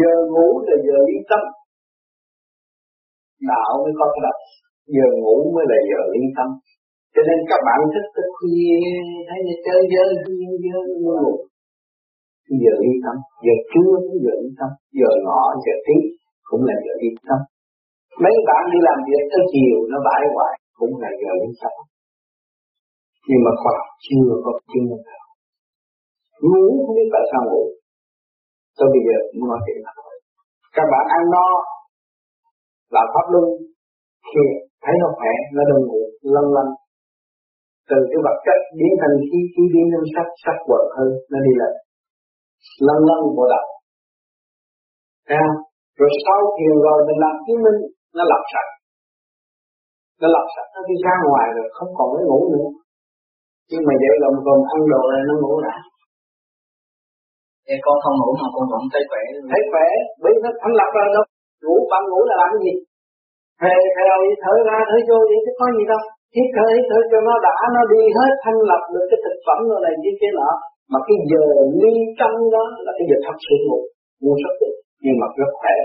giờ ngủ là giờ lý tâm đạo mới có cái đọc giờ ngủ mới là giờ lý tâm. Cho nên các bạn thích thức khuya, thấy người chơi dơ dơ dơ ngủ giờ lý tâm. Giờ trưa cũng giờ lý tâm. Giờ ngọ, giờ tí cũng là giờ lý tâm. Mấy bạn đi làm việc tới chiều nó bãi hoài, cũng là giờ lý tâm. Nhưng mà khoa chưa có chứng nào. Ngủ không biết tại sao ngủ cho bây giờ muốn nói chuyện này. các bạn ăn no làm pháp luân. Khi thấy nó khỏe, nó đừng ngủ lân lân từ cái vật chất biến thành khí khí biến thành sắc sắc quẩn hơn, nó đi lên. Lân lân bộ đạo. À. Rồi sau thiền rồi mình làm chứng minh, nó lập sạch. Nó lập sạch, nó đi ra ngoài rồi không còn cái ngủ nữa. Nhưng mà vậy là còn ăn đồ này nó ngủ đã. Vậy con không ngủ mà con vẫn thấy khỏe. Thấy khỏe, bởi nó thành lập ra đâu. Ngủ, bạn ngủ là làm cái gì? Thề, thề đầu thở ra, thở vô đi chứ có gì đâu. Hít thở, hít thở cho nó đã, nó đi hết thanh lập được cái thực phẩm rồi này như thế nọ. Mà cái giờ ly tâm đó là cái giờ thật sự ngủ Ngủ rất được, nhưng mà rất khỏe.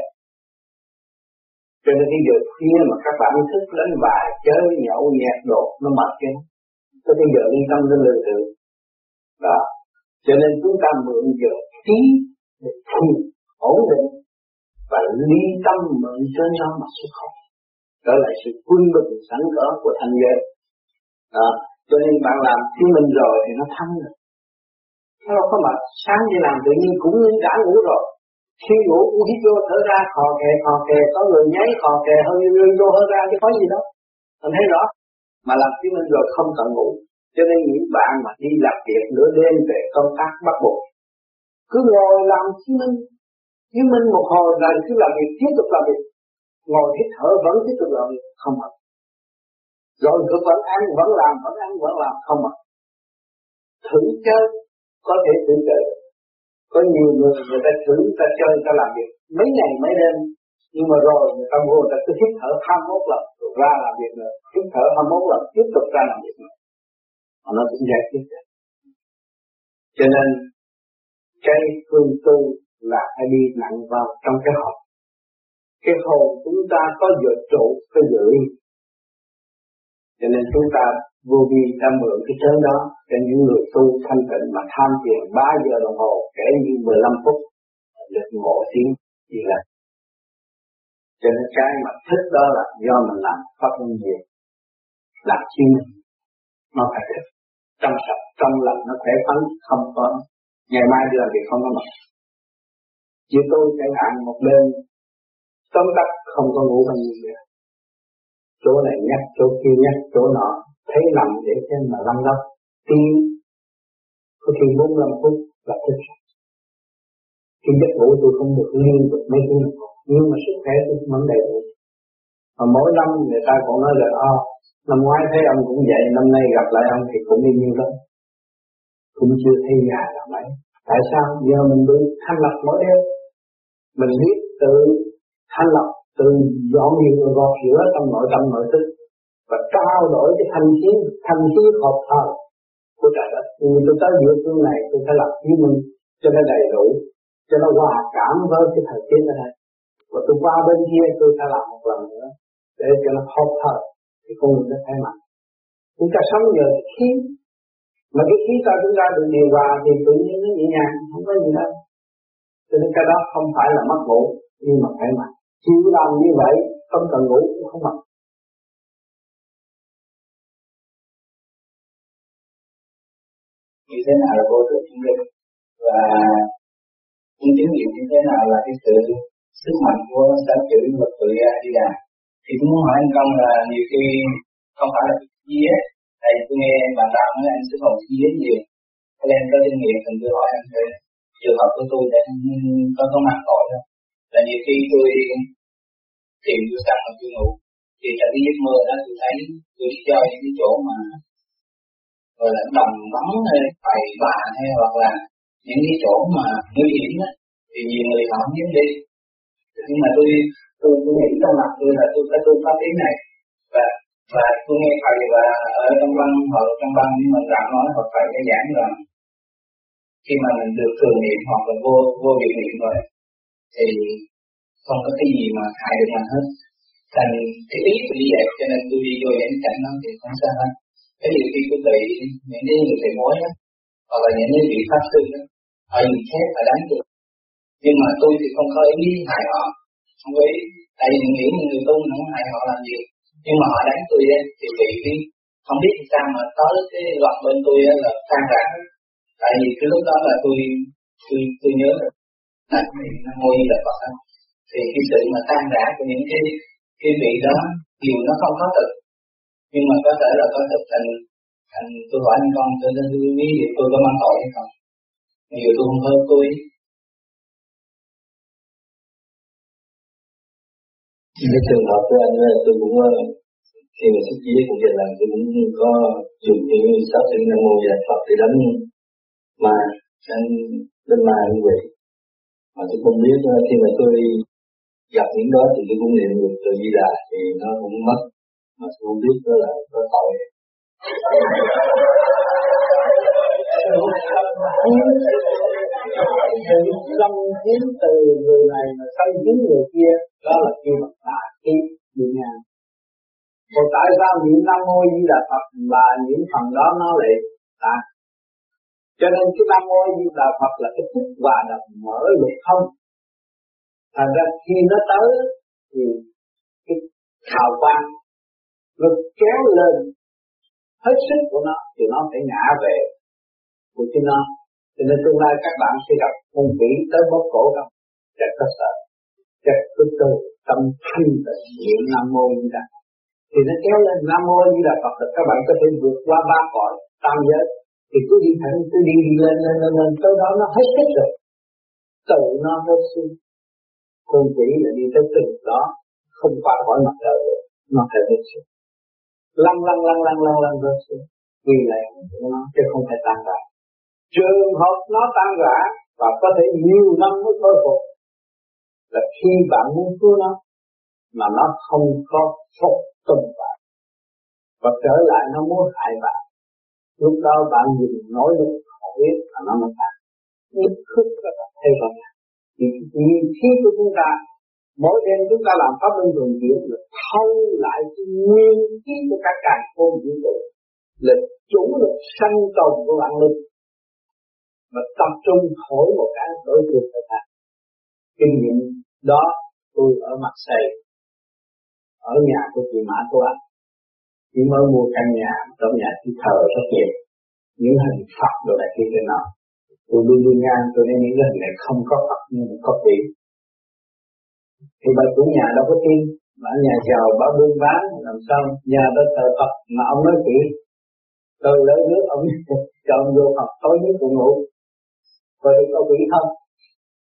Cho nên cái giờ khuya mà các bạn thức đến bài chơi nhậu nhẹt đồ nó mệt chứ. Tới cái giờ ly tâm nó lừa được Đó. Cho nên chúng ta mượn giờ trí để thiền ổn định và ly tâm mượn trên nó mà xuất khẩu. Đó là sự quân bình sẵn có của thanh giới. Đó, cho nên bạn làm chứng minh rồi thì nó thanh rồi. Nó đâu có mà sáng đi làm tự nhiên cũng như đã ngủ rồi. Khi ngủ cũng hít vô thở ra, khò kè khò kè, có người nháy, khò kè, hơi như vô hơi ra chứ có gì đâu. Mình thấy rõ. Mà làm chứng minh rồi không cần ngủ cho nên những bạn mà đi làm việc nửa đêm về công tác bắt buộc, cứ ngồi làm chứng minh chứng minh một hồi rồi cứ làm việc, tiếp tục làm việc. Ngồi hít thở vẫn tiếp tục làm việc, không mệt. Rồi cứ vẫn ăn, vẫn làm, vẫn ăn, vẫn làm, không mệt. Thử chơi có thể thử chơi có nhiều người người ta thử người ta chơi người ta làm việc. Mấy ngày, mấy đêm, nhưng mà rồi người ta vô người ta cứ hít thở 21 lần, rồi ra làm việc nữa. Hít thở 21 lần, tiếp tục ra làm việc nữa mà nó cũng giải quyết được cho nên, cái phương tu là phải đi nặng vào trong cái hồn. Cái hồn chúng ta có dự trụ cái dự cho nên chúng ta vô vi đã mượn cái chân đó cho những người tu thanh tịnh mà tham thiền 3 giờ đồng hồ kể như 15 phút, được ngộ tiếng gì là cho nên cái mà thích đó là do mình làm pháp luân gì làm chi nó phải thích trong sạch, trong lành, nó khỏe khoắn, không có ngày mai đưa thì không có mặt. Như tôi chẳng hạn một đêm, tóm tắt không có ngủ bao nhiêu nữa chỗ này nhắc, chỗ kia nhắc, chỗ nọ, thấy nằm để xem mà lăn lóc tim có khi bốn năm phút là thức khi giấc ngủ tôi không được liên tục mấy tiếng nhưng mà sức khỏe tôi vẫn đầy đủ mà mỗi năm người ta còn nói là à, năm ngoái thấy ông cũng vậy năm nay gặp lại ông thì cũng như nhiêu lắm cũng chưa thấy già là mấy. Tại sao? Giờ mình được thanh lập mỗi đêm mình biết tự thanh lập tự dọn nhiều người gọt rửa trong nội tâm nội thức và trao đổi cái thanh khí thanh khí hợp thờ của trời đất. Vì tôi tới địa phương này tôi phải lập chứng minh cho nó đầy đủ cho nó hòa cảm với cái thời tiết ở đây. Và tôi qua bên kia tôi phải làm một lần nữa để cho nó hợp thờ thì con người nó thay mặt chúng ta sống nhờ khí. Mà cái khí ta chúng ta được điều hòa thì tự nhiên nó nhẹ nhàng, không có gì đâu. Cho nên cái đó không phải là mất ngủ, nhưng mà phải mặc chịu làm như vậy, không cần ngủ cũng không mặc như thế nào là vô tự chứng minh và những chứng nghiệm như thế nào là cái sự sức mạnh của sáng chữ vật tự đi đà? Thì tôi muốn hỏi anh công là nhiều khi không phải là chia tại tôi nghe bạn đạo nói anh sẽ còn chia nhiều. Cho nên có kinh nghiệm thì tôi hỏi anh về trường hợp của tôi để có có mặt tội đó. Là nhiều khi tôi tìm tôi sẵn mà tôi ngủ. Thì trong cái giấc mơ đó tôi thấy tôi đi chơi những cái chỗ mà gọi là đồng vắng hay bày bạ hay hoặc là những cái chỗ mà nguy hiểm đó, thì nhiều người họ không dám đi. Nhưng mà tôi tôi cũng nghĩ trong mặt tôi là tôi phải tu pháp lý này. Và và tôi nghe thầy và ở trong văn hoặc trong văn nhưng mà đạo nói hoặc thầy đã giảng rằng khi mà mình được thường niệm hoặc là vô vô biệt niệm rồi, thì không có cái gì mà hại được mình hết. Thành cái ý tôi như vậy cho nên tôi đi vô những cảnh đó thì không sao hết. Cái điều khi tôi bị những cái người thầy mối đó, hoặc là những cái vị pháp sư đó, họ nhìn khác và đánh được. Nhưng mà tôi thì không có ý hại họ không có ý tại vì nghĩ người tu không hay họ làm gì nhưng mà họ đánh tôi ấy, thì bị đi không biết sao mà tới cái loạt bên tôi là tan rã tại vì cái lúc đó là tôi tôi tôi nhớ là nó ngồi là Phật thì cái sự mà tan rã của những cái cái vị đó dù nó không có thực nhưng mà có thể là có thực thành thành tôi hỏi anh con tôi nên tôi biết thì tôi có mang tội hay không nhiều tôi không hơn tôi cái trường hợp của anh, tôi cũng ờ, khi mà xuất gia cũng vậy là tôi cũng có dùng những sáu sinh nam mô và phật để đánh. Mà anh đánh ma như vậy. Mà tôi không biết ờ, khi mà tôi gặp những đó thì tôi cũng niệm được từ di đà thì nó cũng mất. Mà tôi không biết đó là có tội sự lâm kiếm từ người này mà sân kiếm người kia, đó là kêu là tà kiếm nhẹ nhàng còn tại sao niệm nam mô di đà phật và những phần đó nó lại tà cho nên cái nam mô di đà phật là cái phúc hòa đồng mở được không. Thành ra khi nó tới thì cái hào quang nó kéo lên. Hết sức của nó thì nó phải ngã về của chính nó cho nên tương lai các bạn sẽ gặp con quỷ tới bóp cổ không chắc có sợ. Chắc cứ tu tâm thanh tịnh niệm nam mô như đà. Thì nó kéo lên nam mô như đà phật các bạn có thể vượt qua ba cõi tam giới. Thì cứ đi thẳng, cứ đi đi lên lên lên lên. Tới đó nó hết sức rồi. Tự nó hết sức con quỷ là đi tới từng đó. Không qua khỏi mặt trời được. Nó phải hết sức lăn lăn lăn lăn lăn lăn rơi xuống. Vì lẽ của nó, chứ không phải tan rã trường hợp nó tan rã và có thể nhiều năm mới khôi phục là khi bạn muốn cứu nó, mà nó không có phục tùng bạn. Và trở lại nó muốn hại bạn, lúc đó bạn dùng nói lực không biết là nó mới tan. Nhất khức là thấy rõ ràng thì nhiều khi của chúng ta, mỗi đêm chúng ta làm pháp luân thường chuyển là thâu lại cái nguyên khí của các càng khôn vũ trụ, là chủ lực sanh tồn của bạn linh và tập trung thổi một cái đối tượng phải thành kinh nghiệm đó tôi ở mặt xây, ở nhà của chị Mã của anh. Chị mới mua căn nhà, trong nhà chị thờ rất nhiều. Những hình Phật đồ này kia trên nó tôi đi luôn ngang, tôi nên những cái hình này không có Phật, nhưng mà có tiền thì bà chủ nhà đâu có tin. Bà nhà giàu, bà buôn bán, làm sao nhà đó thờ Phật, mà ông nói chuyện tôi lấy nước ông cho ông vô Phật tối nhất cũng ngủ coi được có quỷ không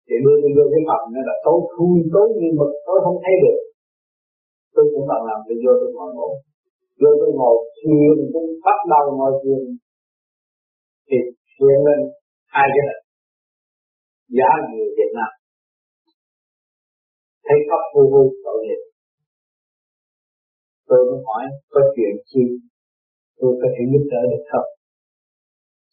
thì đưa tôi vô cái phòng nó là tối thui tối như mực tôi không thấy được. Tôi cũng bằng làm tôi vô tôi ngồi ngủ vô tôi ngồi, thiền tôi bắt đầu ngồi thiền. Thì thiền lên hai cái này. Giá người Việt Nam. Thấy khóc vô vô tội nghiệp. Tôi mới hỏi, có chuyện chi tôi có thể giúp đỡ được không?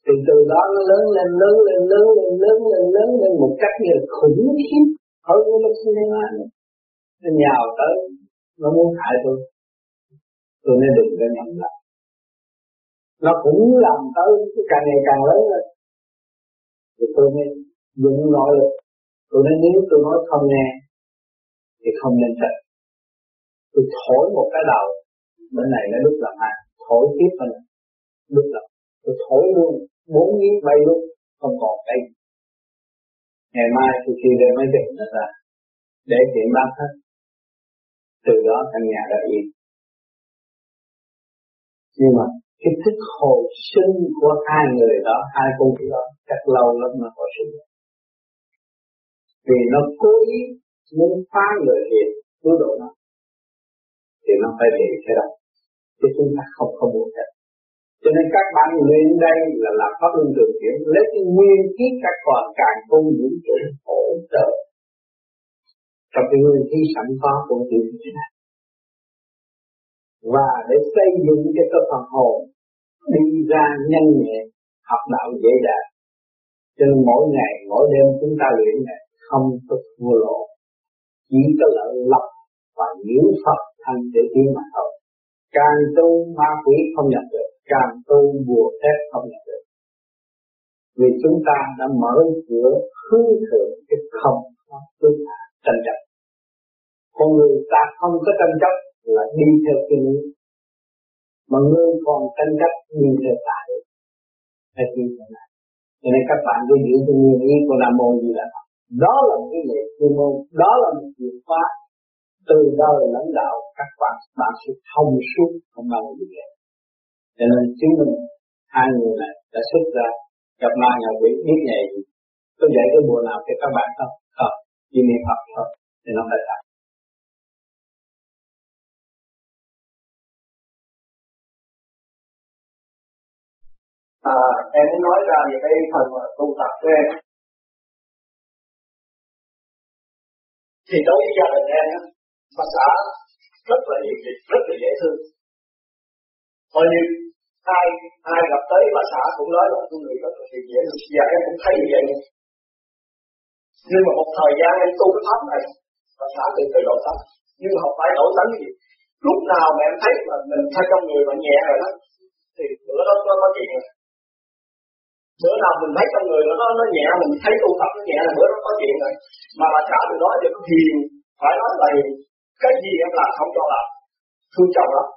Thì từ đó nó lớn lên lớn lên lớn lên lớn lên lớn lên một cách như là khủng khiếp. Hơn cái lúc sinh ra nó nhào tới, nó muốn hại tôi. Tôi nên đừng có nhầm lại. Nó cũng làm tới càng ngày càng lớn lên. Thì tôi nên dùng nội lực. Tôi nên nếu tôi nói không nghe, thì không nên thật tôi thổi một cái đầu, bên này nó lúc làm ăn thổi tiếp bên lúc làm tôi thổi luôn bốn miếng bay luôn không còn cây ngày mai tôi khi đem máy định nó ra, để chuyện bác hết. Từ đó căn nhà đã yên. Nhưng mà cái thức hồi sinh của hai người đó, hai con vị đó, chắc lâu lắm mà hồi sinh. Vì nó cố ý muốn phá người hiền cứu độ nó, thì nó phải bị cái đó. Chứ chúng ta không không muốn thật cho nên các bạn lên đây là làm pháp luân thường chuyển lấy cái nguyên khí các còn càng không vũ trụ hỗ trợ trong cái nguyên khí sẵn có của chữ thế này. Và để xây dựng cái cơ phần hồn, đi ra nhanh nhẹ, học đạo dễ dàng. Cho nên mỗi ngày, mỗi đêm chúng ta luyện này, không có thua lỗ. Chỉ có lợi lập và nhiễu Phật thành để tiến mà thôi. Càng tu, ma quỷ không nhập được càng tu bùa phép không nhập được. Vì chúng ta đã mở cửa hư thượng cái không có tương hạ tranh chấp. Con người ta không có tranh chấp là đi theo cái lý mà người còn tranh chấp đi theo tại hay đi thế này. Cho nên các bạn cứ giữ cái nguyên lý của Nam Mô như là đó là cái lệ chuyên môn đó là một việc khóa từ đời lãnh đạo các bạn bạn sẽ thông suốt không bao giờ gì cho nên chứng minh hai người này đã xuất ra gặp ma nhà quỷ biết nghề gì. Có dạy cái bùa nào cho các bạn không? Không. Chỉ niệm Phật thôi thì nó phải thật à, em muốn nói ra về cái phần tu tập của em. Thì đối với gia đình em bà xã rất là hiền dịch rất là dễ thương coi như ai ai gặp tới bà xã cũng nói là tôi người rất là thiện dễ và em cũng thấy như vậy. Nhưng mà một thời gian em tu cái pháp này bà xã từ từ đổi tánh. Nhưng mà không phải đổi tánh gì. Lúc nào mà em thấy mà mình thay trong người mà nhẹ rồi đó thì bữa đó có, có chuyện rồi. Bữa nào mình thấy trong người nó nó nhẹ mình thấy tu tập nó nhẹ là bữa đó có chuyện rồi. Mà bà xã từ đó giờ hiền phải nói là cái gì em làm không cho làm thương chồng lắm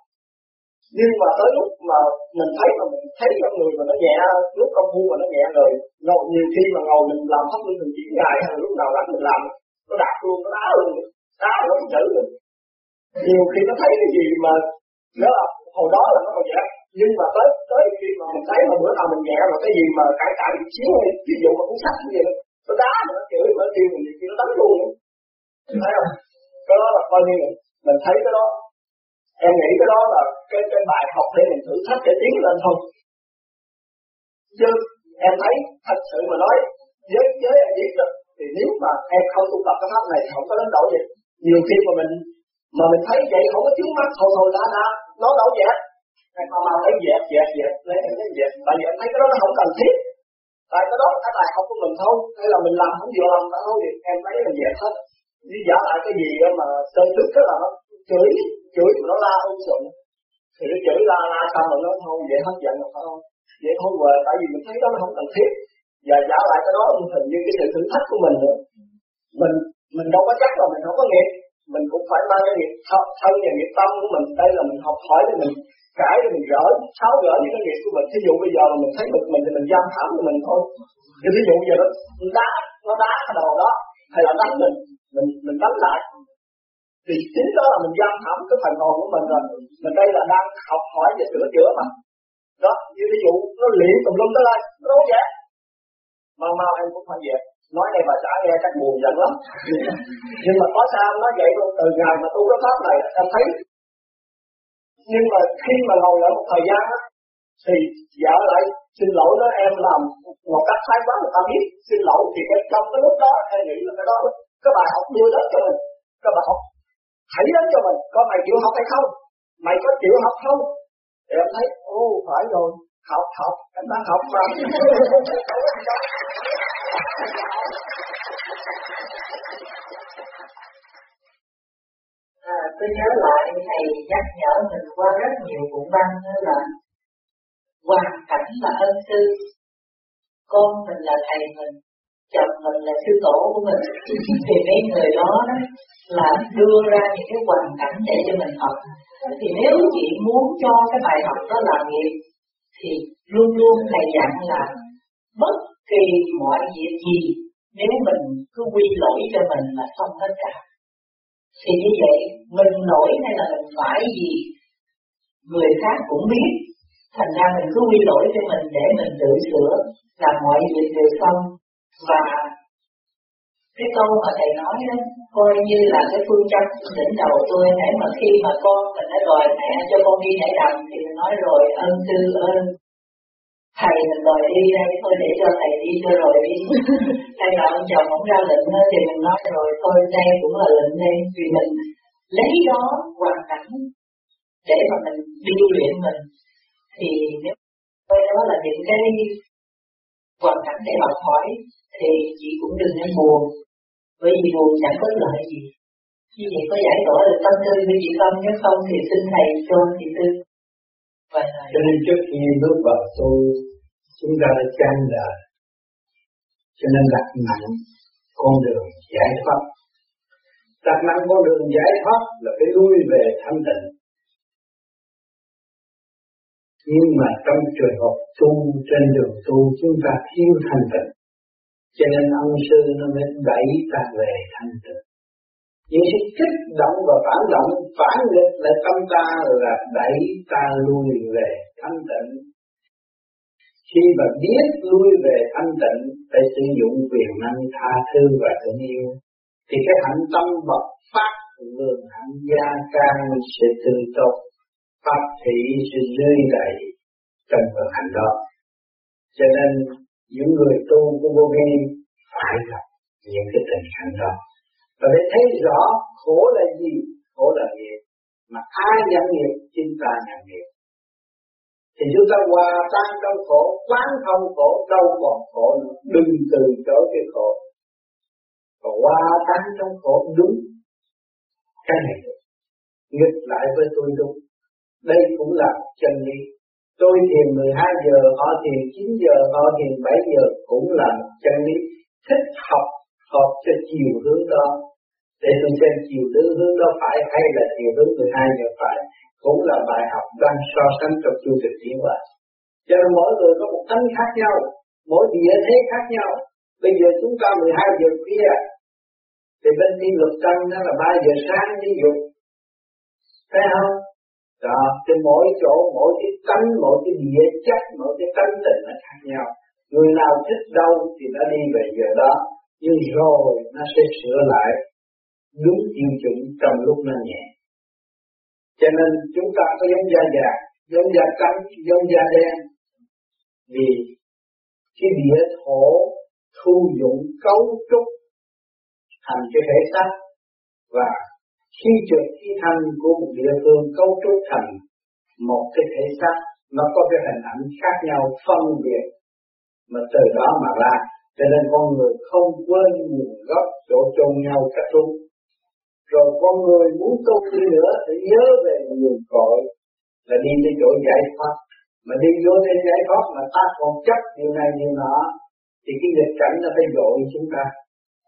nhưng mà tới lúc mà mình thấy mà mình thấy trong người mà nó nhẹ, lúc công phu mà nó nhẹ rồi ngồi nhiều khi mà ngồi mình làm pháp luân thường chuyển ngày hay lúc nào rảnh mình làm, nó đạt luôn, nó đá luôn, đá nó chữ luôn nhiều khi nó thấy cái gì mà nó là hồi đó là nó còn nhẹ, nhưng mà tới tới khi mà mình thấy mà bữa nào mình nhẹ rồi cái gì mà cãi cãi một xíu hay ví dụ mà cuốn sách như vậy nó đá mà nó chửi, mà nó kêu mình thì nó đánh luôn. Thấy không? Cái đó là coi như mình thấy cái đó em nghĩ cái đó là cái cái bài học để mình thử thách để tiến lên thôi. Chứ em thấy thật sự mà nói giới giới em biết đó, thì nếu mà em không tu tập cái pháp này thì không có đến đổi gì. Nhiều khi mà mình mà mình thấy vậy không có chứng mắt thôi thôi đã đã nó đâu vậy em mà mà thấy dẹp dẹp dẹp lấy em thấy dẹp. Tại vì em thấy cái đó nó không cần thiết. Tại cái đó cái bài học của mình thôi. Hay là mình làm không vừa lòng thôi thì em thấy mình dẹp hết. Đi giả lại cái gì mà sơ trước đó là nó chửi chửi tụi nó la ông sụn thì nó chửi la la xong rồi nó thôi vậy hấp dẫn rồi phải không? Vậy thôi về tại vì mình thấy đó nó không cần thiết. Và giả lại cái đó hình như cái sự thử thách của mình nữa. Mình mình đâu có chắc là mình không có nghiệp. Mình cũng phải mang cái nghiệp thân và nghiệp tâm của mình. Đây là mình học hỏi để mình cải để mình gỡ tháo gỡ những cái nghiệp của mình. Thí dụ bây giờ mình thấy bực mình thì mình giam hãm của mình thôi. Thì ví dụ bây giờ nó đá nó đá cái đầu đó, hay là đánh mình mình mình đánh lại thì chính đó là mình giam hãm cái phần hồn của mình rồi mình đây là đang học hỏi và sửa chữa mà. Đó, như ví dụ, nó liễu tùm lum tới đây nó đâu vậy mau mau, em cũng phải vậy nói này bà xã nghe chắc buồn giận lắm. Nhưng mà có sao nói vậy luôn, từ ngày mà tu cái pháp này, em thấy. Nhưng mà khi mà ngồi lại một thời gian á, thì vợ lại xin lỗi đó, em làm một cách thái quá, người ta biết. Xin lỗi thì cái trong cái lúc đó, em nghĩ là cái đó, cái bài học đưa đến cho mình, cái bài học hãy đến cho mình. Có mày chịu học hay không? Mày có chịu học không? Thì em thấy ô phải rồi. Học học. Em đang học mà. À, tôi nhớ lại thầy nhắc nhở mình qua rất nhiều vụ văn đó là hoàn cảnh là ân sư. Con mình là thầy mình chồng mình là sư tổ của mình. Thì mấy người đó đó là đưa ra những cái hoàn cảnh để cho mình học. Thì nếu chị muốn cho cái bài học đó là nghiệp thì luôn luôn thầy dặn là bất kỳ mọi việc gì, nếu mình cứ quy lỗi cho mình là xong tất cả. Thì như vậy, mình lỗi hay là mình phải gì, người khác cũng biết. Thành ra mình cứ quy lỗi cho mình để mình tự sửa là mọi việc đều xong và cái câu mà thầy nói đó coi như là cái phương châm đỉnh đầu tôi để mà khi mà con mình đã đòi mẹ cho con đi nhảy đầm thì mình nói rồi, ơn sư, ơn. Thầy mình đòi đi đây thôi để cho thầy đi cho rồi đi. Hay là ông chồng cũng ra lệnh thì mình nói rồi, thôi đây cũng là lệnh đây, vì mình lấy đó hoàn cảnh để mà mình đi luyện mình. Thì nếu coi đó là những cái hoàn cảnh để học hỏi thì chị cũng đừng nên buồn. Bởi vì buồn chẳng có lợi gì. Như vậy có giải tỏa được tâm tư với chị không nếu không thì xin thầy cho chị tư. Vài cho nên trước khi bước vào tu chúng ta đã trang đời cho nên đặt nặng con đường giải thoát. Đặt nặng con đường giải thoát là phải lui về thanh tịnh. Nhưng mà trong trường hợp tu trên đường tu, chúng ta thiếu thanh tịnh cho nên ông sư nó mới đẩy ta về thanh tịnh. Những sự kích động và phản động, phản nghịch lại tâm ta là đẩy ta lui về thanh tịnh. Khi mà biết lui về thanh tịnh, phải sử dụng quyền năng tha thứ và thương yêu, thì cái hạnh tâm bộc phát lượng hạnh gia can sẽ từ tốt pháp thị sẽ rơi đẩy trong vận hành đó cho nên những người tu của vô vi phải gặp những cái tình cảnh đó. Và để thấy rõ khổ là gì, khổ là nghiệp, mà ai nhận nghiệp, chính ta nhận nghiệp. Thì chúng ta hòa tan trong khổ, quán thông khổ, đâu còn khổ nữa. Đừng từ chối cái khổ. Và hòa tan trong khổ đúng cái này nghịch lại với tôi đúng. Đây cũng là chân lý tôi thiền 12 giờ họ thiền 9 giờ họ thiền 7 giờ cũng là chân lý thích học học cho chiều hướng đó. Để tôi xem chiều hướng đó phải hay là chiều hướng 12 giờ phải cũng là bài học đang so sánh trong chu trình tiến hóa. Cho nên mỗi người có một tánh khác nhau mỗi địa thế khác nhau. Bây giờ chúng ta 12 giờ kia, thì bên đi luật tăng nó là 3 giờ sáng ví dụ thấy không? Đó, cái mỗi chỗ, mỗi cái tánh, mỗi cái địa chất, mỗi cái tánh tình nó khác nhau. Người nào thích đâu thì nó đi về giờ đó. Nhưng rồi nó sẽ sửa lại đúng tiêu chuẩn trong lúc nó nhẹ. Cho nên chúng ta có giống da già giống da trắng, giống da đen. Vì cái địa thổ thu dụng cấu trúc thành cái thể xác và khi trượt khi thành của một địa phương cấu trúc thành một cái thể xác, nó có cái hình ảnh khác nhau phân biệt. Mà từ đó mà ra, cho nên con người không quên nguồn gốc chỗ chôn nhau cả chung rồi con người muốn tu đi nữa thì nhớ về nguồn cội, là đi tới chỗ giải thoát. Mà đi vô đến giải thoát mà ta còn chấp điều này điều nọ, thì cái nghịch cảnh nó phải dội chúng ta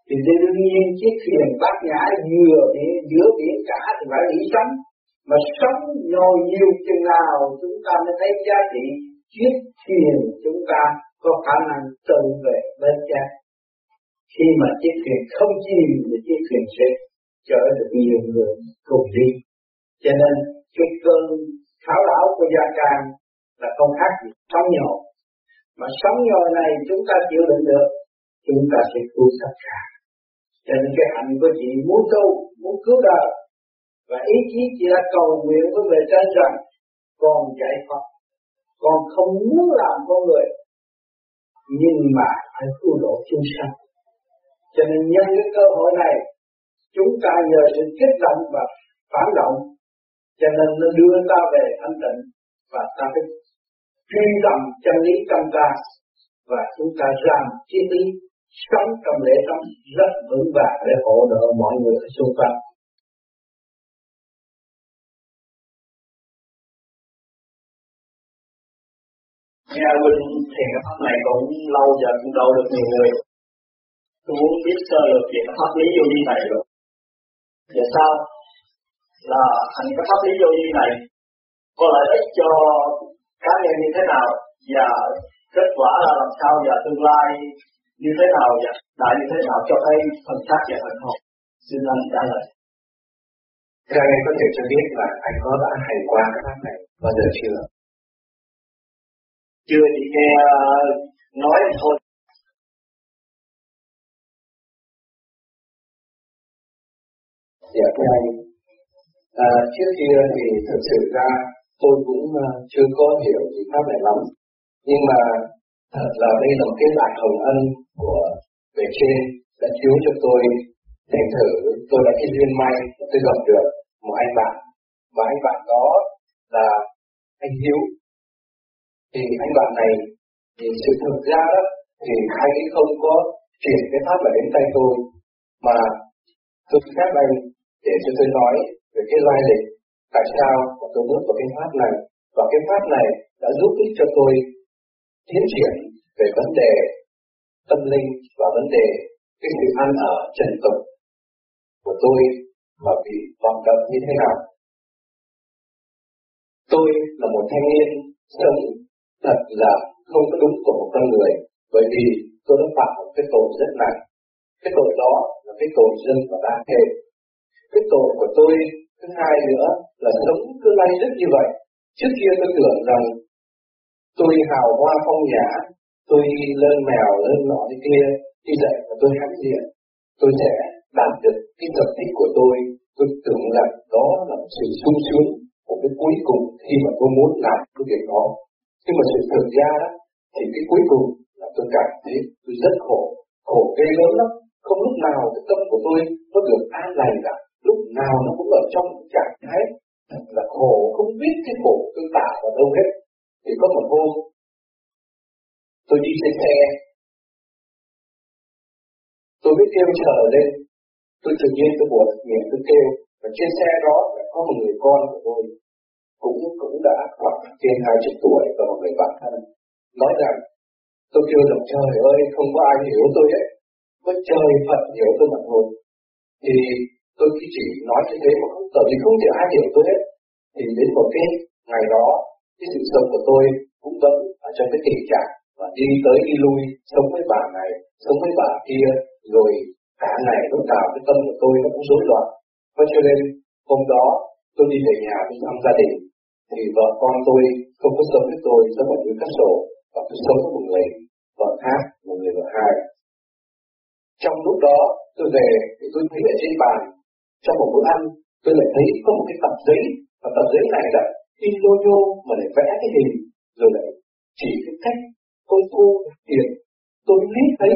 thì đương nhiên chiếc thuyền bát nhã vừa biển giữa biển cả thì phải nghĩ sống. Mà sống nhồi nhiều chừng nào chúng ta mới thấy giá trị chiếc thuyền chúng ta có khả năng tự về bên cha khi mà chiếc thuyền không chìm thì chiếc thuyền sẽ chở được nhiều người cùng đi. Cho nên cái cơn tháo đảo của gia càng là không khác gì sóng nhồi. Mà sóng nhồi này chúng ta chịu đựng được, chúng ta sẽ cứu tất cả cho nên cái hạnh của chị muốn tu muốn cứu đời. Và ý chí chị đã cầu nguyện với về trên rằng, con giải thoát. Con không muốn làm con người. Nhưng mà phải cứu độ chúng sanh. Cho nên nhân cái cơ hội này, chúng ta nhờ sự kích động và phản động. Cho nên nó đưa ta về thanh tịnh và ta phải truy tầm chân lý trong ta. Và chúng ta làm triết lý sống trong lễ sống, rất vững vàng để hỗ trợ mọi người ở xung quanh Nghe mình thiền cái pháp này cũng lâu giờ cũng đâu được nhiều người. Tôi muốn biết sơ lược về pháp lý vô vi này rồi. Giờ sao? Là thành cái pháp lý vô vi này có lợi ích cho cá nhân như thế nào và kết quả là làm sao và tương lai như thế nào và đại như thế nào cho thấy phần xác và phần hồn? Xin anh trả lời. Thưa anh có thể cho biết là anh có đã hành qua cái pháp này bao giờ chưa? chưa chỉ nghe nói thôi. Dạ thưa anh, à, trước kia thì thực sự ra tôi cũng uh, chưa có hiểu gì pháp này lắm, nhưng mà thật là đây là một cái đại hồng ân của bề trên đã chiếu cho tôi thành thử. Tôi đã cái duyên may tôi gặp được một anh bạn. Và anh bạn đó là anh Hiếu. Thì anh bạn này thì sự thực ra đó, thì anh ấy không có chuyển cái pháp này đến tay tôi, mà tôi phép anh để cho tôi nói về cái lai lịch, tại sao mà tôi bước vào cái pháp này. Và cái pháp này đã giúp ích cho tôi tiến triển về vấn đề tâm linh và vấn đề cái sự ăn ở trần tục của tôi và bị vọng động như thế nào. Tôi là một thanh niên sống thật là không có đúng của một con người bởi vì tôi đã phạm một cái tội rất nặng. Cái tội đó là cái tội dân và đa thề. Cái tội của tôi thứ hai nữa là sống cứ lay rất như vậy. Trước kia tôi tưởng rằng tôi hào hoa phong nhã, tôi lên mèo, lên nọ thế kia, đi dậy và tôi hãnh diện, tôi sẽ đạt được cái tập thích của tôi, tôi tưởng rằng đó là một sự sung sướng của cái cuối cùng khi mà tôi muốn làm cái việc đó. Nhưng mà sự thực ra đó, thì cái cuối cùng là tôi cảm thấy tôi rất khổ, khổ ghê lớn lắm. Không lúc nào cái tâm của tôi nó được an lành cả, lúc nào nó cũng ở trong trạng thái thật là khổ, không biết cái khổ tôi tạo vào đâu hết. Thì có một hôm, tôi đi trên xe, tôi biết kêu chờ lên, tôi tự nhiên tôi buồn miệng tôi kêu, và trên xe đó có một người con của tôi, cũng cũng đã khoảng trên hai chục tuổi và một người bạn thân. Nói rằng tôi kêu rằng trời ơi không có ai hiểu tôi hết. Có trời Phật hiểu tôi mà thôi. Thì tôi chỉ chỉ nói như thế mà không tại vì không thể ai hiểu tôi hết. Thì đến một cái ngày đó cái sự sống của tôi cũng vẫn ở trong cái tình trạng và đi tới đi lui, sống với bà này, sống với bà kia, rồi cả ngày lúc nào cái tâm của tôi nó cũng rối loạn. Và cho nên, hôm đó tôi đi về nhà tôi thăm gia đình, thì vợ con tôi không có sống với tôi, sống ở dưới các sổ và tôi sống với một người vợ khác, một người vợ hai. Trong lúc đó, tôi về thì tôi thấy ở trên bàn, trong một bữa ăn, tôi lại thấy có một cái tập giấy, và tập giấy này là in lô nhô mà lại vẽ cái hình, rồi lại chỉ cái cách công phu tiền. Tôi mới biết thấy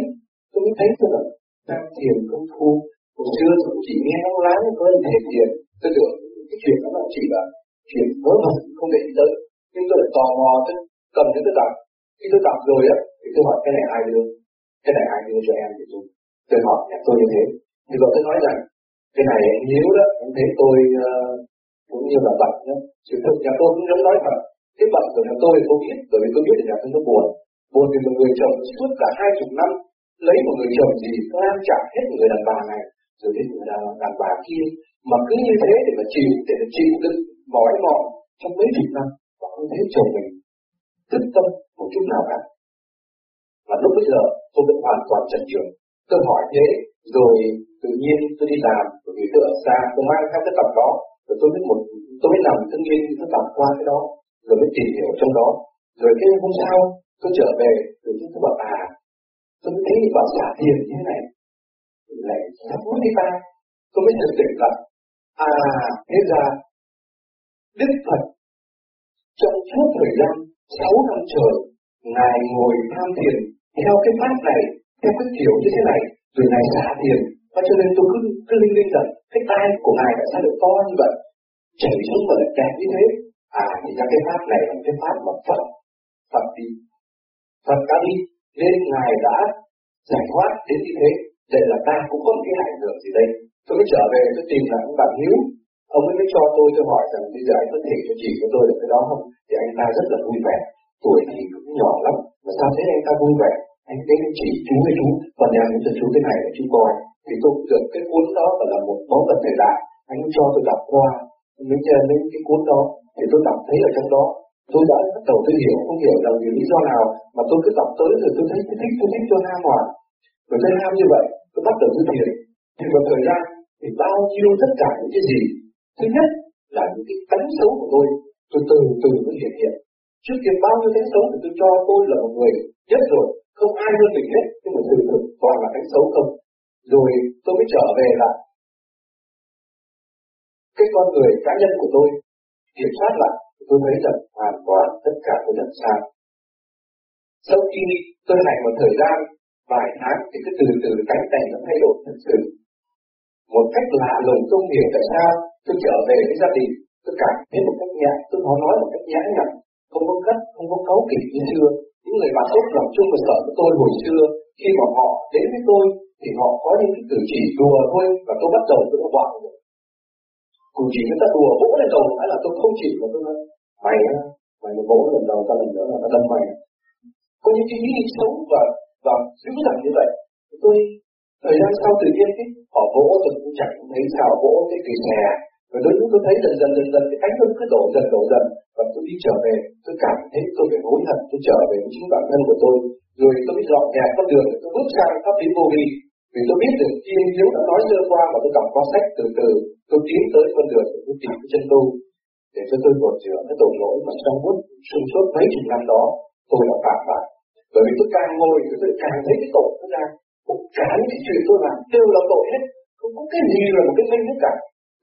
tôi mới thấy rằng đang tiền công phu hồi xưa tôi chỉ nghe nó láng có thể tiền. Tôi tưởng cái chuyện đó là chỉ là chuyện vớ vẩn không để ý tới. Nhưng tôi lại tò mò tôi cầm cái tôi đọc khi tôi đọc rồi á thì tôi hỏi cái này ai đưa? Cái này ai đưa cho em thì tôi tôi hỏi nhà tôi như thế. Thì vợ tôi nói rằng cái này anh đó cũng thấy tôi uh, cũng như là bệnh nhá, sự thực nhà tôi cũng giống nói thật cái bệnh của nhà tôi tôi biết bởi vì tôi biết là nhà tôi nó buồn buồn vì một người chồng suốt cả hai chục năm lấy một người chồng gì lan trả hết người đàn bà này rồi đến người đàn, đàn bà kia. Mà cứ như thế để mà chịu để mà chịu đựng mỏi mòn trong mấy chục năm và không thấy chồng mình tức tâm một chút nào cả. Và lúc bây giờ tôi vẫn hoàn toàn trần trường tôi hỏi thế rồi tự nhiên tôi đi làm bởi vì tôi ở xa tôi mang theo cái tập đó rồi tôi biết một tôi biết làm tự nhiên tôi đọc qua cái đó rồi mới tìm hiểu trong đó. Rồi cái hôm sau tôi trở về tự nhiên tôi bảo à tôi thấy bảo xả tiền như thế này. Lại sắp muốn đi ba tôi mới thực tỉnh là à thế ra Đức Phật trong suốt thời gian sáu năm trời, ngài ngồi tham thiền theo cái pháp này, theo cái kiểu như thế này, rồi ngài xả thiền. Và cho nên tôi cứ cứ linh linh rằng cái tai của ngài đã sao được to như vậy, chảy xuống và lại đẹp như thế. À thì ra cái pháp này là cái pháp mà Phật Phật đi Phật đã đi nên ngài đã giải thoát đến như thế, để là ta cũng không cái ảnh hưởng gì đây. Tôi mới trở về tôi tìm lại ông bạn hiếu. Ông ấy mới cho tôi tôi hỏi rằng bây giờ anh có thể cho chỉ cho tôi được cái đó không? Thì anh ta rất là vui vẻ. Tuổi thì cũng nhỏ lắm, mà sao thế anh ta vui vẻ? Anh đến chỉ chú với chú, còn nhà mình cho chú cái này là chú coi. Thì tôi được cái cuốn đó và là một món vật thời đại anh cho tôi đọc qua mới chờ đến cái cuốn đó, thì tôi đọc thấy ở trong đó tôi đã bắt đầu tôi hiểu, không hiểu là vì lý do nào mà tôi cứ đọc tới rồi tôi thấy tôi thích tôi thích tôi ham hoài rồi tôi ham như vậy, tôi bắt đầu tôi thiền thì một thời gian thì bao nhiêu tất cả những cái gì? Thứ nhất là những cái tánh xấu của tôi tôi từ từ mới hiện hiện. Trước kia bao nhiêu tánh xấu thì tôi cho tôi là một người nhất rồi, không ai hơn mình hết, nhưng mà từ từ, toàn là tánh xấu không. Rồi tôi mới trở về là cái con người cá nhân của tôi, kiểm soát lại tôi thấy rằng hoàn toàn tất cả tôi làm sao sau khi tôi hành một thời gian, vài tháng, thì cứ từ từ cánh tay nó thay đổi thật sự. Một cách lạ lùng không hiểu tại sao tôi trở về với gia đình, tôi cảm thấy một cách nhẹ, tôi họ nói một cách nhẹ nhàng không có cất không có cấu kỉnh như xưa. Những người bạn tốt làm chung và sở của tôi hồi xưa, khi mà họ đến với tôi, thì họ có những cái cử chỉ đùa thôi và tôi bắt đầu tôi đã bỏ. Rồi cùng chỉ người ta đùa vỗ lên đầu phải là tôi không chịu mà tôi nói mày á, mày mà vỗ lần đầu ta lần nữa là ta đâm mày. Có những cái ý xấu và và dữ dằn như vậy. Tôi, thời gian sau tự nhiên cái, họ vỗ tôi cũng chẳng thấy sao, vỗ cái cái xe và đôi lúc tôi thấy dần dần dần dần cái ánh mắt cứ đổ dần đổ dần. Và tôi đi trở về, tôi cảm thấy tôi phải hối hận, tôi trở về với chính bản thân của tôi. Rồi tôi mới dọn dẹp con đường, tôi bước sang pháp lý vô vi vì tôi biết được thiên hiếu đã nói sơ qua và tôi đọc qua sách từ từ, tôi tiến tới con đường, tôi tìm cái chân tu để cho tôi còn chữa cái tội lỗi mà trong suốt xuyên suốt mấy chục năm đó, tôi đã phạm phải. Bởi vì tôi càng ngồi thì tôi càng thấy cái tội nó ra cũng cả những cái chuyện tôi làm, đều là tội hết. Không có cái gì là một cái danh hết cả.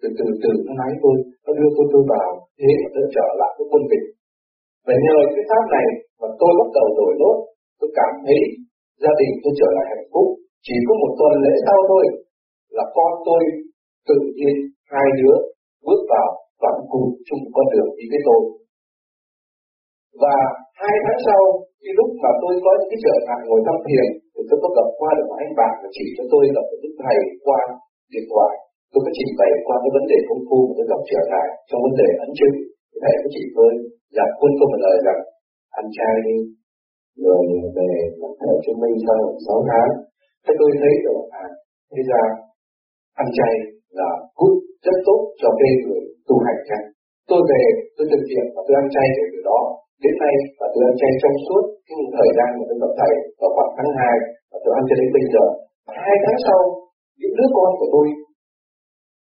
Từ từ từ nó nói tôi, nó đưa tôi tôi vào thế mà tôi trở lại cái quân bình và nhờ cái pháp này mà tôi bắt đầu đổi lốt, tôi cảm thấy gia đình tôi trở lại hạnh phúc. Chỉ có một tuần lễ sau thôi là con tôi tự nhiên hai đứa bước vào vẫn cùng chung con đường đi với tôi. Và hai tháng sau, khi lúc mà tôi có những cái trở ngại ngồi thăm thiền, thì tôi có gặp qua được một anh bạn và chỉ cho tôi gặp một đức thầy qua điện thoại. Tôi có trình bày qua cái vấn đề công phu mà tôi gặp trở ngại trong vấn đề ấn chứng. Thầy có chỉ tôi giảng quân tôi một lời rằng, anh trai đi, rồi về làm thầy chứng minh sau 6 tháng. Thế tôi thấy được à thế ra ăn chay là good rất tốt cho cái người tu hành chân. tôi về, tôi thực hiện và tôi ăn chay kể từ đó. Đến nay và tôi ăn chay trong suốt cái thời gian mà tôi gặp thầy vào khoảng tháng 2 và tôi ăn cho đến bây giờ. Hai tháng sau, những đứa con của tôi,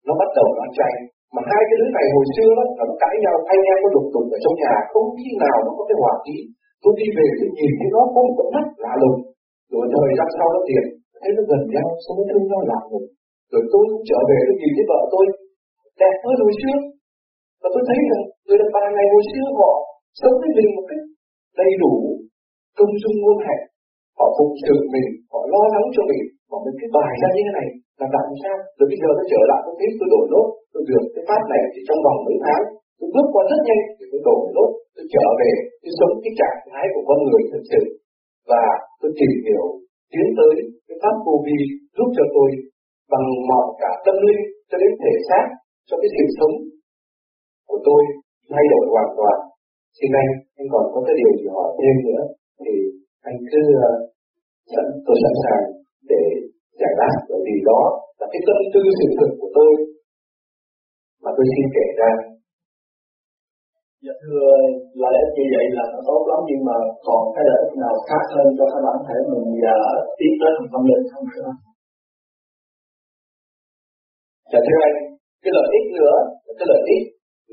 nó bắt đầu nó ăn chay. Mà hai cái đứa này hồi xưa đó là nó cãi nhau, anh em nó đục đục ở trong nhà, không khi nào nó có cái hòa khí. Tôi đi về, tôi nhìn thấy nó có một con mắt lạ lùng. Rồi thời gian sau nó tiền thấy nó gần nhau, xong nó thương nhau lạ lùng. Rồi tôi cũng trở về, tôi nhìn thấy vợ tôi đẹp hơn hồi xưa. Và tôi thấy rằng người đàn bà này hồi xưa họ sống với mình một cách đầy đủ công dung ngôn hạnh. Họ phụng sự mình, họ lo lắng cho mình. Họ mình cái bài ra như thế này là làm sao? Rồi bây giờ tôi trở lại tôi biết tôi đổi lốt, tôi được cái pháp này thì trong vòng mấy tháng. Tôi bước qua rất nhanh thì tôi đổi lốt, tôi trở về, tôi sống cái trạng thái của con người thực sự. Và tôi tìm hiểu, tiến tới cái pháp vô vi giúp cho tôi bằng mọi cả tâm linh cho đến thể xác cho cái sự sống của tôi thay đổi hoàn toàn. Xin anh anh còn có cái điều gì hỏi thêm nữa thì anh cứ uh, sẵn tôi sẵn sàng để giải đáp bởi vì đó là cái tâm tư sự thực của tôi mà tôi xin kể ra. Dạ thưa là lẽ như vậy là nó tốt lắm nhưng mà còn cái lợi ích nào khác hơn cho các bản thể mình và tiến tới thành tâm linh không thưa Dạ thưa anh, cái lợi ích nữa là cái lợi ích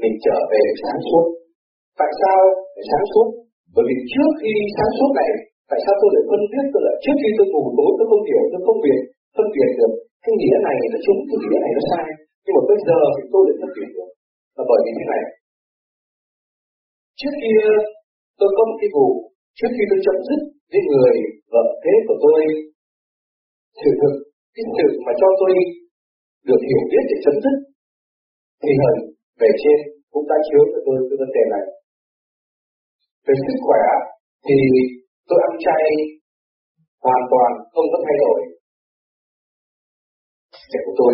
mình trở về sáng suốt. Tại sao phải sáng suốt? Bởi vì trước khi sáng suốt này, tại sao tôi lại phân biết tôi là trước khi tôi ngủ tối tôi không hiểu tôi không biết phân biệt được cái nghĩa này là đúng cái nghĩa này nó sai nhưng mà bây giờ thì tôi lại phân biệt được là bởi vì thế này trước kia tôi có một cái vụ trước khi tôi chấm dứt với người vợ thế của tôi sự thực cái sự mà cho tôi được hiểu biết để chấm dứt thì hình về trên cũng đã chiếu cho tôi cái vấn đề này. Về sức khỏe thì tôi ăn chay hoàn toàn không có thay đổi. Để của tôi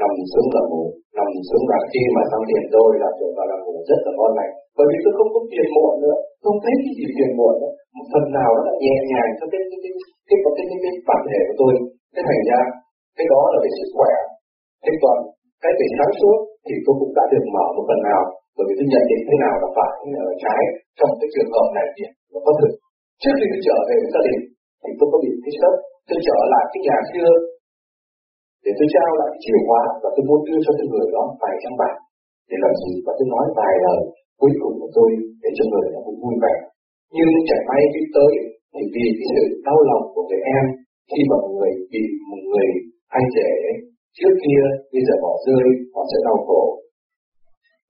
nằm xuống là ngủ nằm xuống là khi mà xong tiền tôi là trở vào là ngủ rất là ngon lành. Bởi vì tôi không có tiền muộn nữa không thấy cái gì tiền muộn nữa. Một phần nào nó là nhẹ nhàng cho cái cái cái cái cái cái, cái, cái bản thể của tôi. Cái thành ra cái đó là về sức khỏe. Thế còn cái về sáng suốt thì tôi cũng đã được mở một phần nào, bởi vì tôi nhận định thế nào là phải thế nào là trái trong cái trường hợp này thì nó có thực. Trước khi tôi trở về với gia đình thì tôi có bị cái sốc, tôi trở lại cái nhà xưa để tôi trao lại cái chìa khóa và tôi muốn đưa cho cái người đó vài trăm bạc. Để làm gì? Và tôi nói vài lời cuối cùng của tôi để cho người đó cũng vui vẻ. Nhưng chẳng may khi tới thì vì cái sự đau lòng của người em, khi mà người bị một người anh rể trước kia, bây giờ bỏ rơi, họ sẽ đau khổ.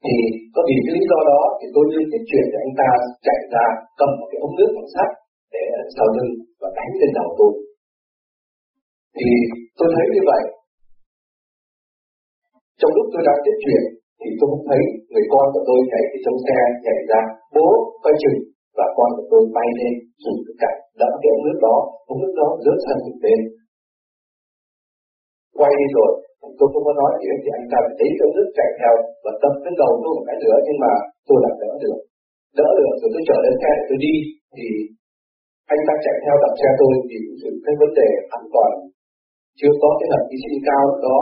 Thì có vì cái lý do đó thì tôi đưa cái chuyện để anh ta chạy ra cầm một cái ống nước bằng sắt để sau lưng và đánh lên đầu tôi. Thì tôi thấy như vậy. Trong lúc tôi đang tiếp chuyện, thì tôi cũng thấy người con của tôi chạy từ trong xe chạy ra, bố, coi chừng, và con của tôi bay lên, dùng cái cạnh đỡ cái ống nước đó. Ống nước đó rớt sang một bên quay đi rồi. Tôi không có nói gì hết, thì anh ta thấy cái nước chạy theo và tập cái đầu tôi một cái nữa, nhưng mà tôi làm đỡ được. Đỡ được, rồi tôi trở lên xe để tôi đi. Thì anh ta chạy theo đập xe tôi thì cái vấn đề an toàn. Chưa có cái hầm hy sinh cao đó.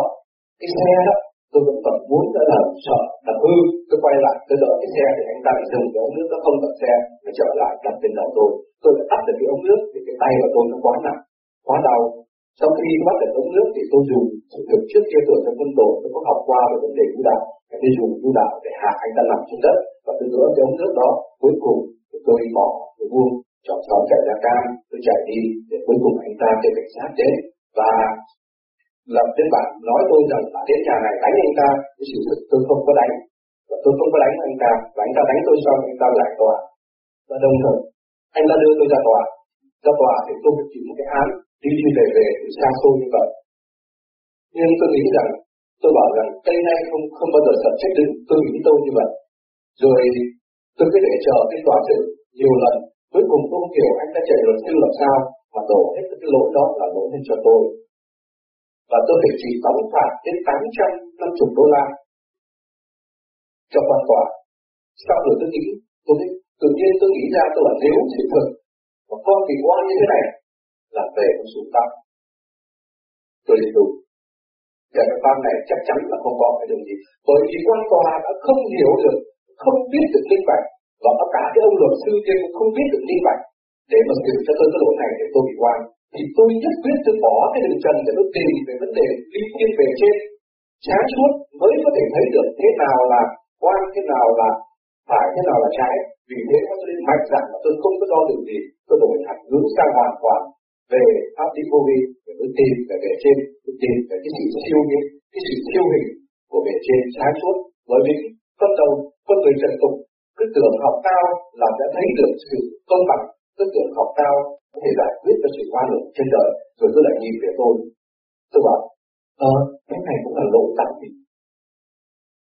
Cái xe đó, tôi vẫn còn muốn đã làm sợ làm hư. Tôi quay lại, tôi đỡ cái xe thì anh ta bị dừng cái ống nước nó không đập xe, nó trở lại đập trên đầu tôi. Tôi đã tắt được cái ống nước, thì cái tay của tôi nó quá nặng, quá đau sau khi bắt được ống nước thì tôi dùng thực trước kia tôi trong quân đội, tôi có học qua về vấn đề vũ đạo. Tôi dùng vũ đạo để hạ anh ta nằm xuống đất. Và tôi đỡ cái ống nước đó cuối cùng thì tôi bỏ tôi buông chọn xóm chạy ra cam, tôi chạy đi để cuối cùng anh ta cho cảnh sát đến. Và lập trên bản nói tôi rằng là đến nhà này đánh anh ta, cái sự thực tôi không có đánh. Và tôi không có đánh anh ta. Và anh ta đánh tôi xong, anh ta lại tòa. Và đồng thời, anh ta đưa tôi ra tòa. Ra tòa thì tôi phải chịu một cái án đi đi về về từ xa xôi như vậy. Nhưng tôi nghĩ rằng tôi bảo rằng tây này không không bao giờ sập trách được tôi nghĩ tôi như vậy. Rồi tôi cứ để chờ cái tòa sự nhiều lần. Cuối cùng tôi không hiểu anh đã chạy luật sư làm sao mà đổ hết cái lỗi đó là lỗi lên cho tôi. Và tôi phải chỉ đóng phạt đến 850 đô la cho quan tòa. Sau rồi tôi nghĩ, tôi thấy, tự nhiên tôi nghĩ ra tôi là nếu sự thật và con bị oan như thế này là về con xuống tóc. Tôi đi tu. Và cái pháp này chắc chắn là không có cái đường gì. Bởi vì quan tòa đã không hiểu được, không biết được kinh bạch và cả cái ông luật sư kia cũng không biết được kinh bạch để mà xử cho tôi cái lỗi này để tôi bị quan, thì tôi nhất quyết tôi bỏ cái đường trần để tôi tìm về vấn đề đi thiên về trên. Sáng suốt mới có thể thấy được thế nào là quan thế nào là phải thế nào là trái. Vì thế tôi nên mạnh dạn mà tôi không có do đường gì. Tôi đổi hẳn hướng sang hoàn toàn về pháp lý vô vi để tôi tìm, về bề trên tôi tìm, về cái sự siêu nhiên, cái sự siêu hình của bề trên sáng suốt. Bởi vì con đầu con người trần tục, cứ tưởng học cao là đã thấy được sự công bằng, cứ tưởng học cao có thể giải quyết được sự oan lượng trên đời, rồi cứ lại nhìn về tôi. Tôi bảo ờ cái này cũng là lỗ tại gì?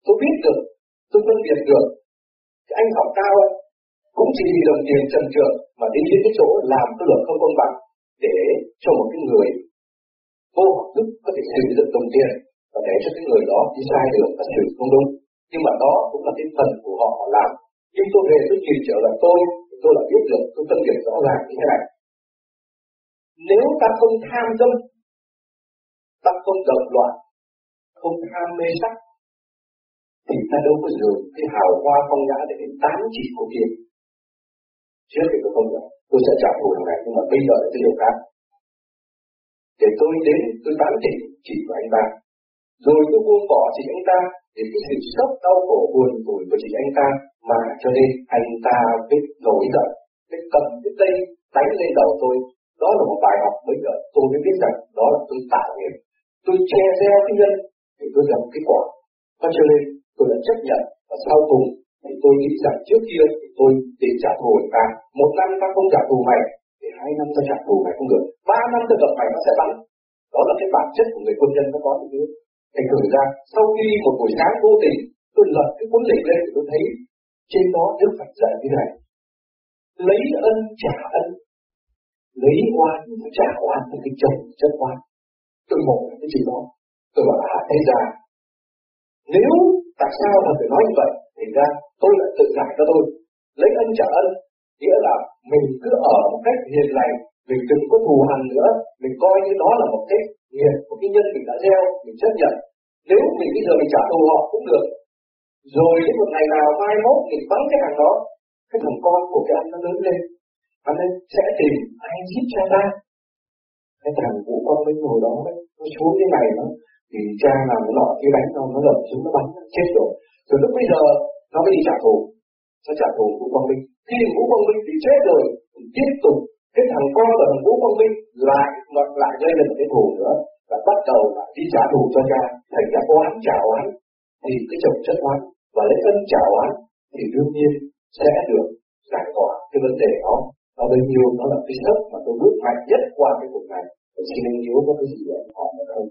tôi biết được, tôi phân biệt được, cái anh học cao ấy, cũng chỉ vì đồng tiền trần trượt mà đến đến cái chỗ làm cái luật không công bằng để cho một cái người vô học thức có thể sử dụng đồng tiền và để cho cái người đó đi sai được và xử không đúng. Nhưng mà đó cũng là cái phần của họ họ làm. Nhưng tôi về tôi nhìn trở lại tôi tôi là biết được, tôi phân biệt rõ ràng như thế này. Nếu ta không tham dâm ta không động loạn, không tham mê sắc, thì ta đâu có dùng cái hào hoa phong nhã để đến tán chỉ của kia trước thì tôi không được, tôi sẽ trả thù thằng này nhưng mà bây giờ là cái điều khác. Để tôi đến tôi tán tỉnh chỉ của anh ta. Rồi tôi buông bỏ chỉ anh ta để cái sự sốc đau khổ buồn tủi của chỉ anh ta mà cho nên anh ta biết nổi giận. Biết cầm cái tay, đánh lên đầu tôi. Đó là một bài học bây giờ tôi mới biết rằng đó là tôi tạo nghiệp. Tôi che gieo cái nhân thì tôi gặp cái quả. Và cho nên tôi đã chấp nhận và sau cùng thì tôi nghĩ rằng trước kia thì tôi để trả thù người ta một năm ta không trả thù mày, thì hai năm ta trả thù mày không được. Ba năm ta gặp mày nó sẽ bắn. Đó là cái bản chất của người quân nhân nó có như thế thành thử ra, sau khi một buổi sáng vô tình, tôi lật cái cuốn lịch lên thì tôi thấy trên đó Đức Phật dạy như này. Lấy ân trả ân. Lấy oan trả oan với cái chồng chất oan. Tôi một cái gì đó. Tôi bảo là thế ra nếu tại sao mà phải nói như vậy? Thì ra tôi lại tự giải cho tôi. Lấy ân trả ân, nghĩa là mình cứ ở một cách hiền lành, mình đừng có thù hằn nữa. Mình coi như đó là một cái nghiệp, một cái nhân mình đã gieo, mình chấp nhận. Nếu mình bây giờ mình trả thù họ cũng được. Rồi đến một ngày nào, mai mốt mình bắn cái thằng đó, cái thằng con của cái anh nó lớn lên. Anh ấy sẽ tìm ai giết cha ta? Cái thằng vũ quang minh hồi đó đấy nó xuống cái này nó thì cha làm nó nọ cái đánh nó nó lọt xuống, nó bắn, nó chết rồi. Rồi lúc bây giờ, nó mới đi trả thù. Nó trả thù vũ quang minh. Khi vũ quang minh bị chết rồi, thì tiếp tục, cái thằng con của thằng vũ quang minh lại lại lại gây lên cái thù nữa. Và bắt đầu lại đi trả thù cho cha. Thành ra oán trả oán, thì cái chồng chất oán và lấy ân trả oán, thì đương nhiên sẽ được giải tỏa cái vấn đề đó. Và bấy nhiêu, nó là cái sức mà tôi bước mạnh nhất qua cái cuộc này. Tôi xin anh yếu có cái gì để hỏi không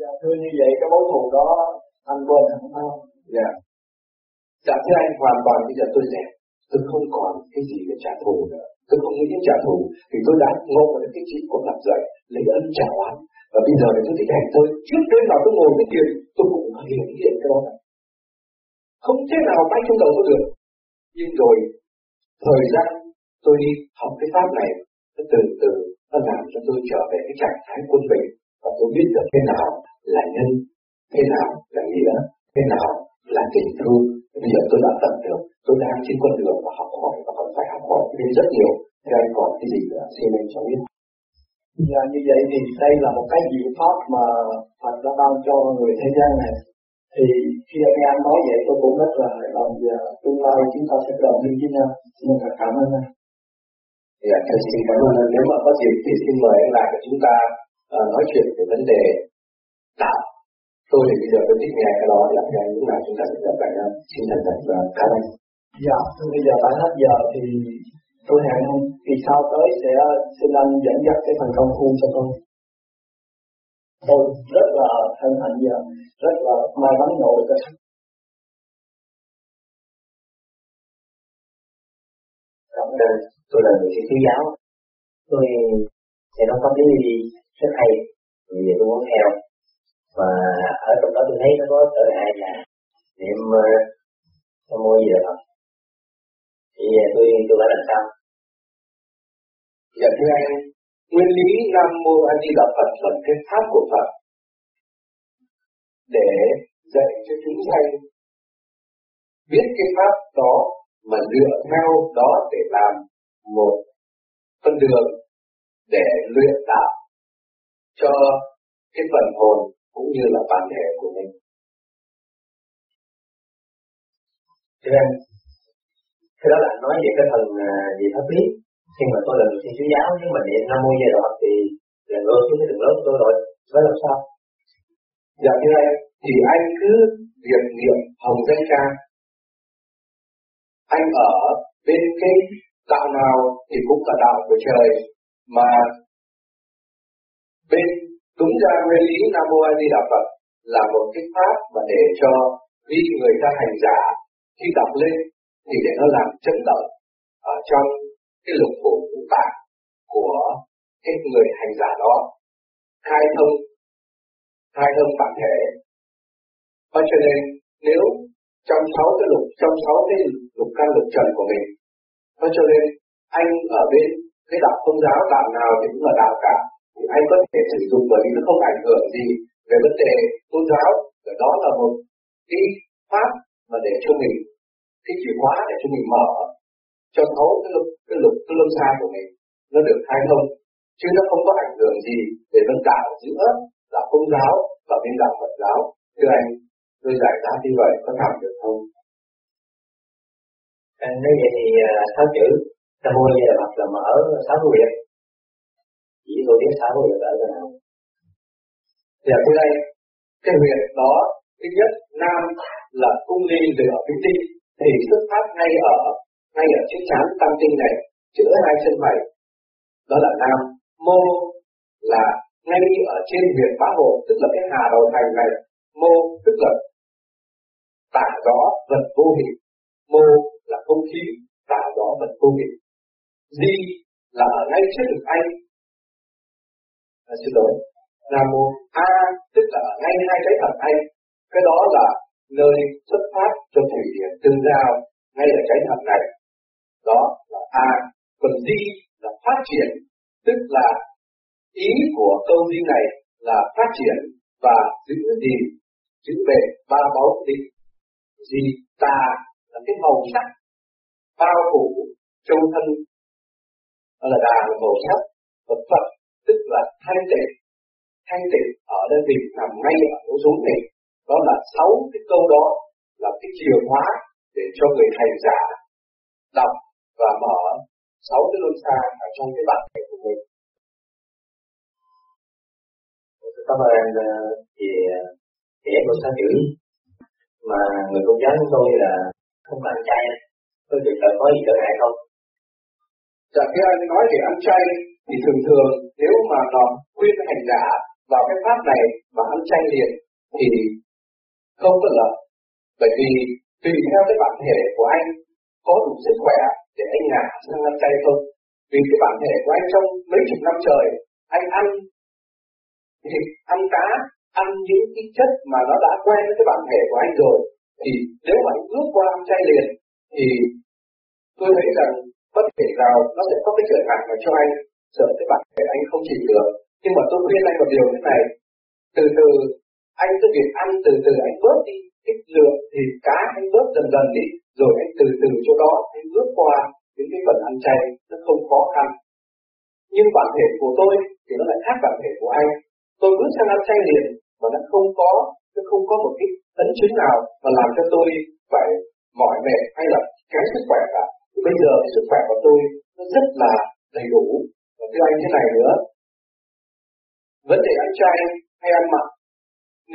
dạ thưa như vậy cái mối thù đó anh quên hẳn không? Dạ. Dạ thưa anh hoàn toàn bây giờ tôi dẹp tôi không còn cái gì để trả thù nữa. Tôi không nghĩ đến trả thù thì tôi đã ngộ được cái chuyện của lập dậy lấy ân trả oán. Và bây giờ thì tôi thích hành tôi trước đêm nào tôi ngồi cái thiền tôi cũng hiện hiện cái đó. Này không thế nào bay trong đầu tôi được. Nhưng rồi thời gian tôi đi học cái pháp này nó từ từ nó làm cho tôi trở về cái trạng thái quân bình và tôi biết được thế nào là nhân thế nào là nghĩa thế nào là tình thương bây giờ tôi đã tận được tôi đang trên con đường và học hỏi và còn phải học hỏi thêm rất nhiều anh còn cái gì nữa xin anh cho biết Dạ như vậy thì đây là một cái diệu pháp mà Phật đã ban cho người thế gian này. Thì khi anh em nói vậy tôi cũng rất là hài lòng và tương lai chúng ta sẽ đồng đi với nhau. Xin cảm ơn anh. Dạ, thầy xin cảm ơn anh. Nếu mà có dịp thì xin mời anh lại để chúng ta uh, nói chuyện về vấn đề. Tôi thì bây giờ tôi thích nghe cái đó thì anh lúc nào chúng ta sẽ gặp nhau. Xin thành thật và cảm ơn. Dạ, bây giờ đã hết giờ thì tôi hẹn ông. Kỳ sau tới sẽ xin anh dẫn dắt cái phần công phu cho tôi. Tôi rất là hân hạnh và rất là may mắn được cái Cảm ơn. Tôi là người sĩ giáo. Tôi sẽ nói pháp lý rất hay. Vì tôi muốn theo và ở trong đó tôi thấy nó có trở ngại là niệm nó mua gì đó thì ờ, tôi tôi phải làm sao? Dạ thưa anh, nguyên lý nam mô a di đà phật là cái pháp của phật. Để dạy cho chúng sanh biết cái pháp đó mà dựa theo đó để làm một con đường để luyện đạo cho cái phần hồn cũng như là bạn thể của mình. Thưa anh, cái đó là nói về cái phần à, gì pháp lý. Nhưng mà tôi là người thiên chúa giáo nhưng mà niệm nam mô di đà thì là lôi xuống cái đường lớn tôi rồi phải làm sao? Dạ như đây thì anh cứ việc niệm hồng danh ca. Anh ở bên cái đạo nào thì cũng là đạo của trời mà bên đúng ra nguyên lý nam mô a di đà phật là một cái pháp mà để cho khi người ta hành giả khi đọc lên thì để nó làm chấn động ở trong cái lục phủ ngũ tạng của cái người hành giả đó. Khai thông khai thông bản thể. Và cho nên nếu trong sáu cái lục, trong sáu cái lục căn lục trần của mình, và cho nên anh ở bên cái đạo công giáo, đạo nào thì cũng là đạo cả thì anh có thể sử dụng bởi vì nó không ảnh hưởng gì về vấn đề tôn giáo. Và đó là một cái pháp mà để cho mình, cái chìa khóa để cho mình mở cho thấu cái lục cái lục, cái lâm xa của mình. Nó được khai thông, chứ nó không có ảnh hưởng gì để nó đạo giữa là công giáo và bên đạo Phật giáo. Thưa anh, tôi giải đáp như vậy có làm được không? Anh nói vậy thì à, sáu chữ, Nam Mô Di Đà Phật là mở sáu cái chỉ tôi biết xã hội là ở nào Dạ thưa đây cái huyệt đó thứ nhất nam là cung ly lửa vĩnh tinh thì xuất phát ngay ở ngay ở chiếc chán tam tinh này chữa hai chân mày đó là nam. Mô là ngay ở trên huyệt bá hồ, tức là cái hà đầu thành này. Mô tức là tả rõ vật vô hình. Mô là không khí tả rõ vật vô hình. Di là ở ngay trước ngực anh à, xin lỗi. Nam mô a tức là ngay hai cái thật anh cái đó là nơi xuất phát cho thủy điện tương giao ngay ở cái thật này. Đó là a. Còn di là phát triển. Tức là ý của câu di này là phát triển và giữ gì giữ bền ba báu định gì ta là cái màu sắc bao phủ trong thân. Đó là đà là màu sắc và phật tức là thanh tịnh thanh tịnh ở đơn vị nằm ngay ở chỗ xuống này đó là sáu cái câu đó là cái chìa khóa để cho người thầy giả đọc và mở sáu cái luân xa ở trong cái bản thể của mình. Cảm ơn ờ, anh thì em một sao chữ mà người công giáo chúng tôi là không ăn chay có được là có gì trở ngại không? Dạ khi anh nói về ăn chay, thì thường thường nếu mà nó khuyên hành giả vào cái pháp này mà ăn chay liền, thì không có lợi. Bởi vì tùy theo cái bản thể của anh, có đủ sức khỏe để anh ngả sang ăn chay không? Vì cái bản thể của anh trong mấy chục năm trời, anh ăn thì ăn cá, ăn những cái chất mà nó đã quen với cái bản thể của anh rồi, thì nếu mà anh bước qua ăn chay liền, thì tôi thấy rằng bất kể nào, nó sẽ có cái trở ngại mà cho anh. Sợ cái bản thể anh không chịu được. Nhưng mà tôi khuyên anh một điều thế này. Từ từ, anh cứ việc ăn từ từ, anh bớt đi cái lượng thì cá, anh bớt dần dần đi. Rồi anh từ từ chỗ đó, anh bước qua những cái phần ăn chay, nó không khó khăn. Nhưng bản thể của tôi thì nó lại khác bản thể của anh. Tôi bước sang ăn chay liền mà nó không có, nó không có một cái tấn chứng nào mà làm cho tôi phải mỏi mệt hay là kém sức khỏe cả bây giờ cái sức khỏe của tôi nó rất là đầy đủ. Và thưa anh thế này nữa. Vấn đề ăn chay hay ăn mặn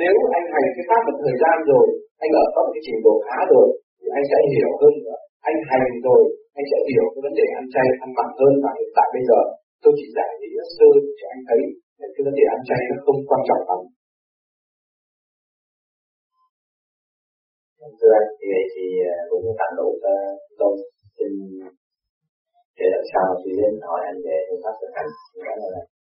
nếu anh hành cái pháp một thời gian rồi, anh ở có một cái trình độ khá rồi, thì anh sẽ hiểu hơn nữa anh hành rồi, anh sẽ hiểu cái vấn đề ăn chay, ăn mặn hơn và hiện tại bây giờ. Tôi chỉ giải lý sơ cho anh thấy cái vấn đề ăn chay nó không quan trọng lắm. Thưa anh, thì thì ờ, cũng tặng đủ cho tôi xin để làm sao? Thì đến hỏi anh về phương pháp thực hành. Cảm ơn anh